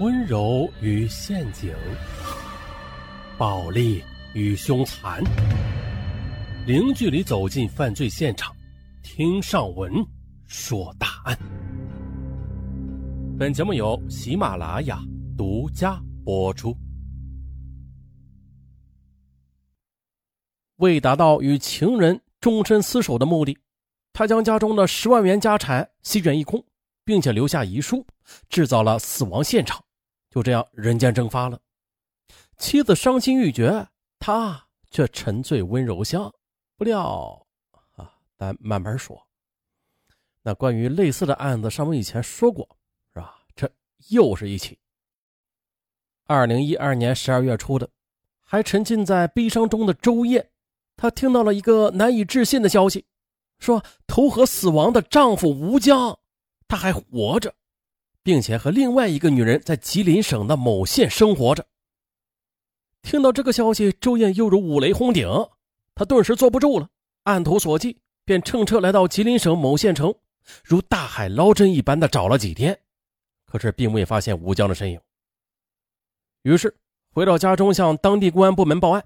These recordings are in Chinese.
温柔与陷阱，暴力与凶残，零距离走进犯罪现场，听上文说大案。本节目由喜马拉雅独家播出。为达到与情人终身厮守的目的，他将家中的十万元家产席卷一空，并且留下遗书，制造了死亡现场。就这样人间蒸发了，妻子伤心欲绝，他却沉醉温柔乡。不料啊，咱慢慢说。那关于类似的案子，上文以前说过，是吧？这又是一起。二零一二年十二月初的，还沉浸在悲伤中的周燕，她听到了一个难以置信的消息，说投河死亡的丈夫吴江，他还活着。并且和另外一个女人在吉林省的某县生活着。听到这个消息，周燕犹如五雷轰顶，她顿时坐不住了，按图索骥，便乘车来到吉林省某县城，如大海捞针一般的找了几天，可是并未发现吴江的身影。于是回到家中，向当地公安部门报案。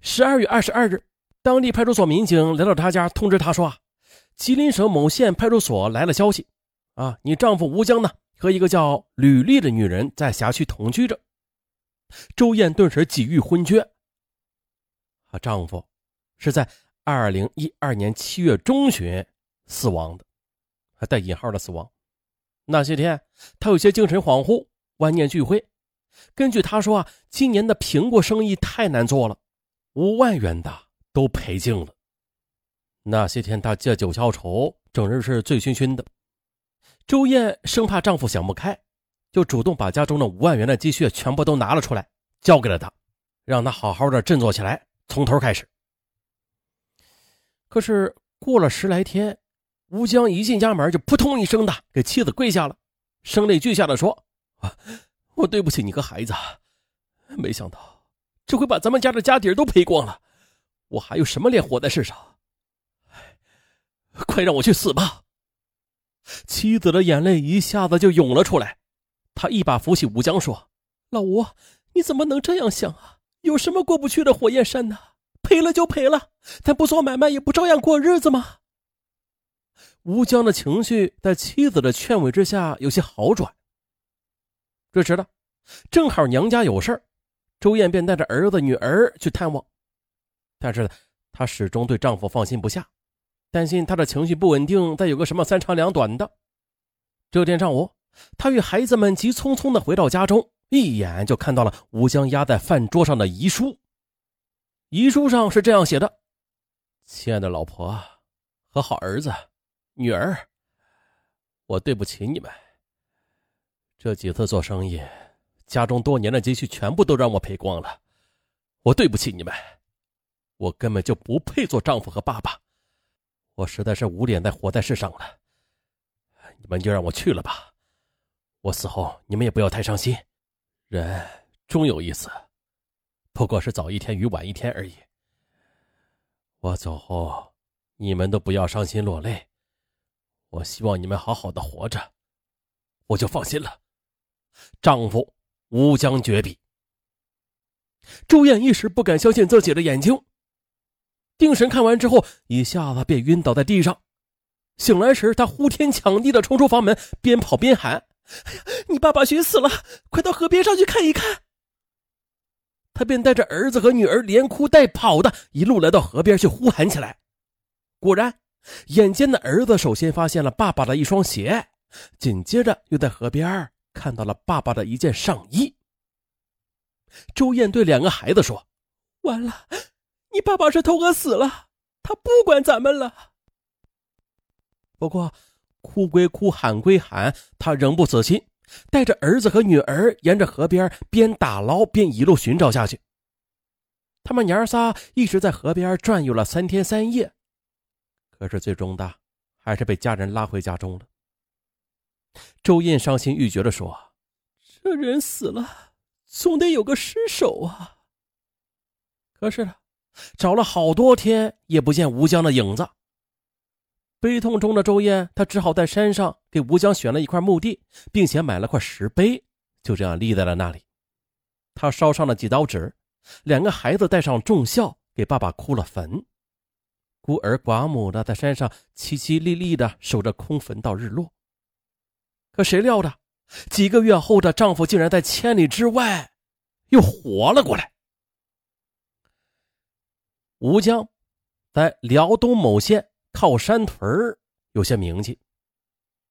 十二月二十二日，当地派出所民警来到他家，通知他说：“啊，吉林省某县派出所来了消息。”啊，你丈夫吴江呢？和一个叫吕丽的女人在辖区同居着。周燕顿时几欲昏厥。啊，丈夫是在二零一二年七月中旬死亡的，还带引号的死亡。那些天，他有些精神恍惚，万念俱灰。根据他说啊，今年的苹果生意太难做了，五万元的都赔尽了。那些天，他借酒消愁，整日是醉醺醺的。周燕生怕丈夫想不开，就主动把家中的五万元的积蓄全部都拿了出来，交给了他，让他好好的振作起来，从头开始。可是过了十来天，吴江一进家门就扑通一声的给妻子跪下了，声泪俱下的说：“啊，我对不起你和孩子，没想到这回把咱们家的家底都赔光了，我还有什么脸活在世上？快让我去死吧！”妻子的眼泪一下子就涌了出来，他一把扶起吴江说：“老吴，你怎么能这样想啊？有什么过不去的火焰山呢？赔了就赔了，咱不做买卖也不照样过日子吗？”吴江的情绪在妻子的劝慰之下有些好转。这时呢，正好娘家有事周燕便带着儿子女儿去探望，但是呢她始终对丈夫放心不下。担心他的情绪不稳定，再有个什么三长两短的。这天上午，他与孩子们急匆匆的回到家中，一眼就看到了吴江压在饭桌上的遗书。遗书上是这样写的：“亲爱的老婆和好儿子、女儿，我对不起你们。这几次做生意，家中多年的积蓄全部都让我赔光了，我对不起你们。我根本就不配做丈夫和爸爸。”我实在是无脸再活在世上了，你们就让我去了吧。我死后你们也不要太伤心，人终有一死，不过是早一天与晚一天而已。我走后，你们都不要伤心落泪，我希望你们好好的活着，我就放心了。丈夫吴江绝笔。周燕一时不敢相信自己的眼睛。定神看完之后，一下子便晕倒在地上。醒来时，他呼天抢地的冲出房门，边跑边喊：“哎呀，你爸爸寻死了！快到河边上去看一看！”他便带着儿子和女儿连哭带跑的，一路来到河边去呼喊起来。果然，眼尖的儿子首先发现了爸爸的一双鞋，紧接着又在河边看到了爸爸的一件上衣。周燕对两个孩子说：“完了。”你爸爸是投河死了，他不管咱们了。不过，哭归哭，喊归喊，他仍不死心，带着儿子和女儿沿着河边边打捞边一路寻找下去。他们娘仨一直在河边转悠了三天三夜，可是最终的还是被家人拉回家中了。周燕伤心欲绝的说：“这人死了，总得有个尸首啊。”可是。找了好多天也不见吴江的影子。悲痛中的周燕，她只好在山上给吴江选了一块墓地，并且买了块石碑，就这样立在了那里。她烧上了几刀纸，两个孩子带上重孝，给爸爸哭了坟。孤儿寡母的在山上凄凄厉厉的守着空坟到日落。可谁料的，几个月后的丈夫竟然在千里之外又活了过来。吴江在辽东某县靠山屯有些名气，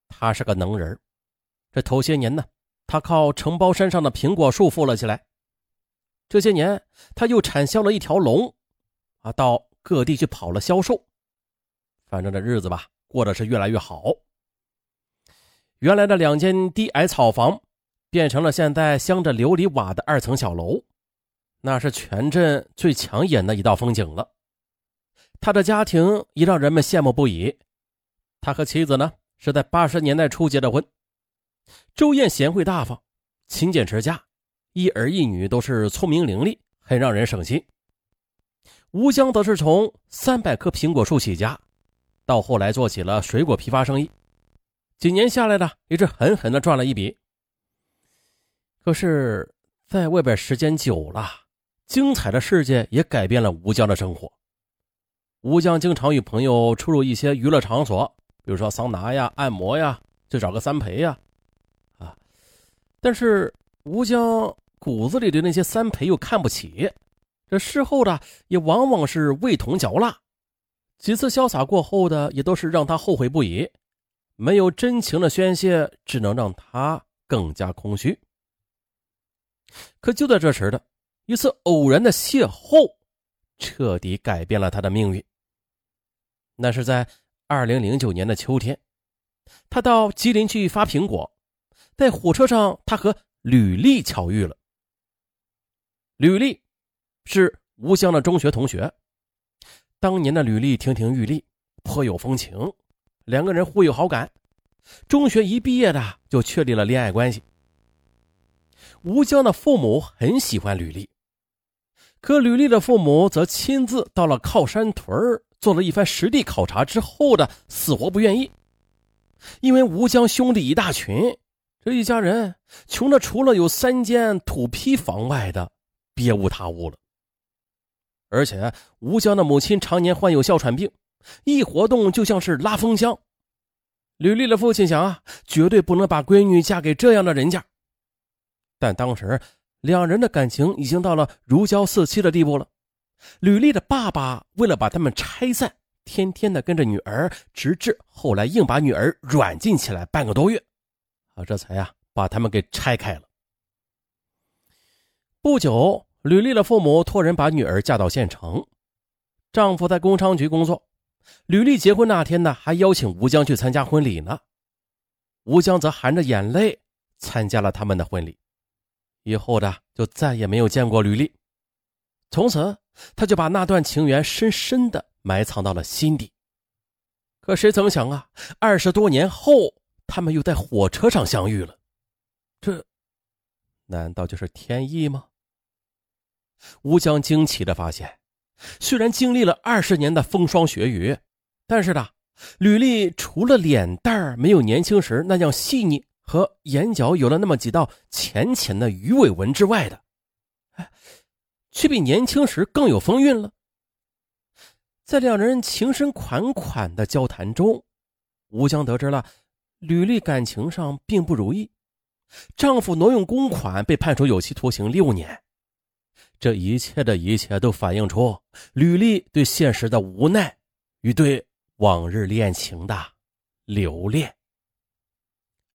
他是个能人。这头些年呢，他靠承包山上的苹果树富了起来。这些年，他又产销了一条龙，啊，到各地去跑了销售。反正这日子吧，过得是越来越好。原来的两间低矮草房，变成了现在镶着琉璃瓦的二层小楼。那是全镇最抢眼的一道风景了。他的家庭也让人们羡慕不已。他和妻子呢是在八十年代初结的婚。周燕贤惠大方，勤俭持家，一儿一女都是聪明伶俐，很让人省心。吴江则是从三百棵苹果树起家，到后来做起了水果批发生意，几年下来呢，也是狠狠的赚了一笔。可是，在外边时间久了。精彩的世界也改变了吴江的生活。吴江经常与朋友出入一些娱乐场所，比如说桑拿呀、按摩呀，就找个三陪呀，啊。但是吴江骨子里的那些三陪又看不起，这事后的也往往是味同嚼蜡。几次潇洒过后的，也都是让他后悔不已。没有真情的宣泄，只能让他更加空虚。可就在这时的。一次偶然的邂逅，彻底改变了他的命运。那是在二零零九年的秋天，他到吉林去发苹果，在火车上，他和吕丽巧遇了。吕丽是吴江的中学同学，当年的吕丽亭亭玉立，颇有风情，两个人互有好感。中学一毕业的就确立了恋爱关系。吴江的父母很喜欢吕丽。可吕丽的父母则亲自到了靠山屯做了一番实地考察之后的死活不愿意，因为吴江兄弟一大群，这一家人穷的除了有三间土坯房外的别无他物了。而且吴江的母亲常年患有哮喘病，一活动就像是拉风箱。吕丽的父亲想啊，绝对不能把闺女嫁给这样的人家，但当时。两人的感情已经到了如胶似漆的地步了。吕丽的爸爸为了把他们拆散，天天的跟着女儿，直至后来硬把女儿软禁起来半个多月，啊，这才呀把他们给拆开了。不久，吕丽的父母托人把女儿嫁到县城，丈夫在工商局工作。吕丽结婚那天呢，还邀请吴江去参加婚礼呢。吴江则含着眼泪参加了他们的婚礼。以后的就再也没有见过吕丽，从此他就把那段情缘深深的埋藏到了心底。可谁曾想啊，二十多年后，他们又在火车上相遇了，这难道就是天意吗？吴江惊奇的发现，虽然经历了二十年的风霜雪雨，但是呢，吕丽除了脸蛋没有年轻时那样细腻。和眼角有了那么几道浅浅的鱼尾纹之外的，却比年轻时更有风韵了。在两人情深款款的交谈中，吴江得知了吕丽感情上并不如意，丈夫挪用公款被判处有期徒刑六年。这一切的一切都反映出吕丽对现实的无奈与对往日恋情的留恋。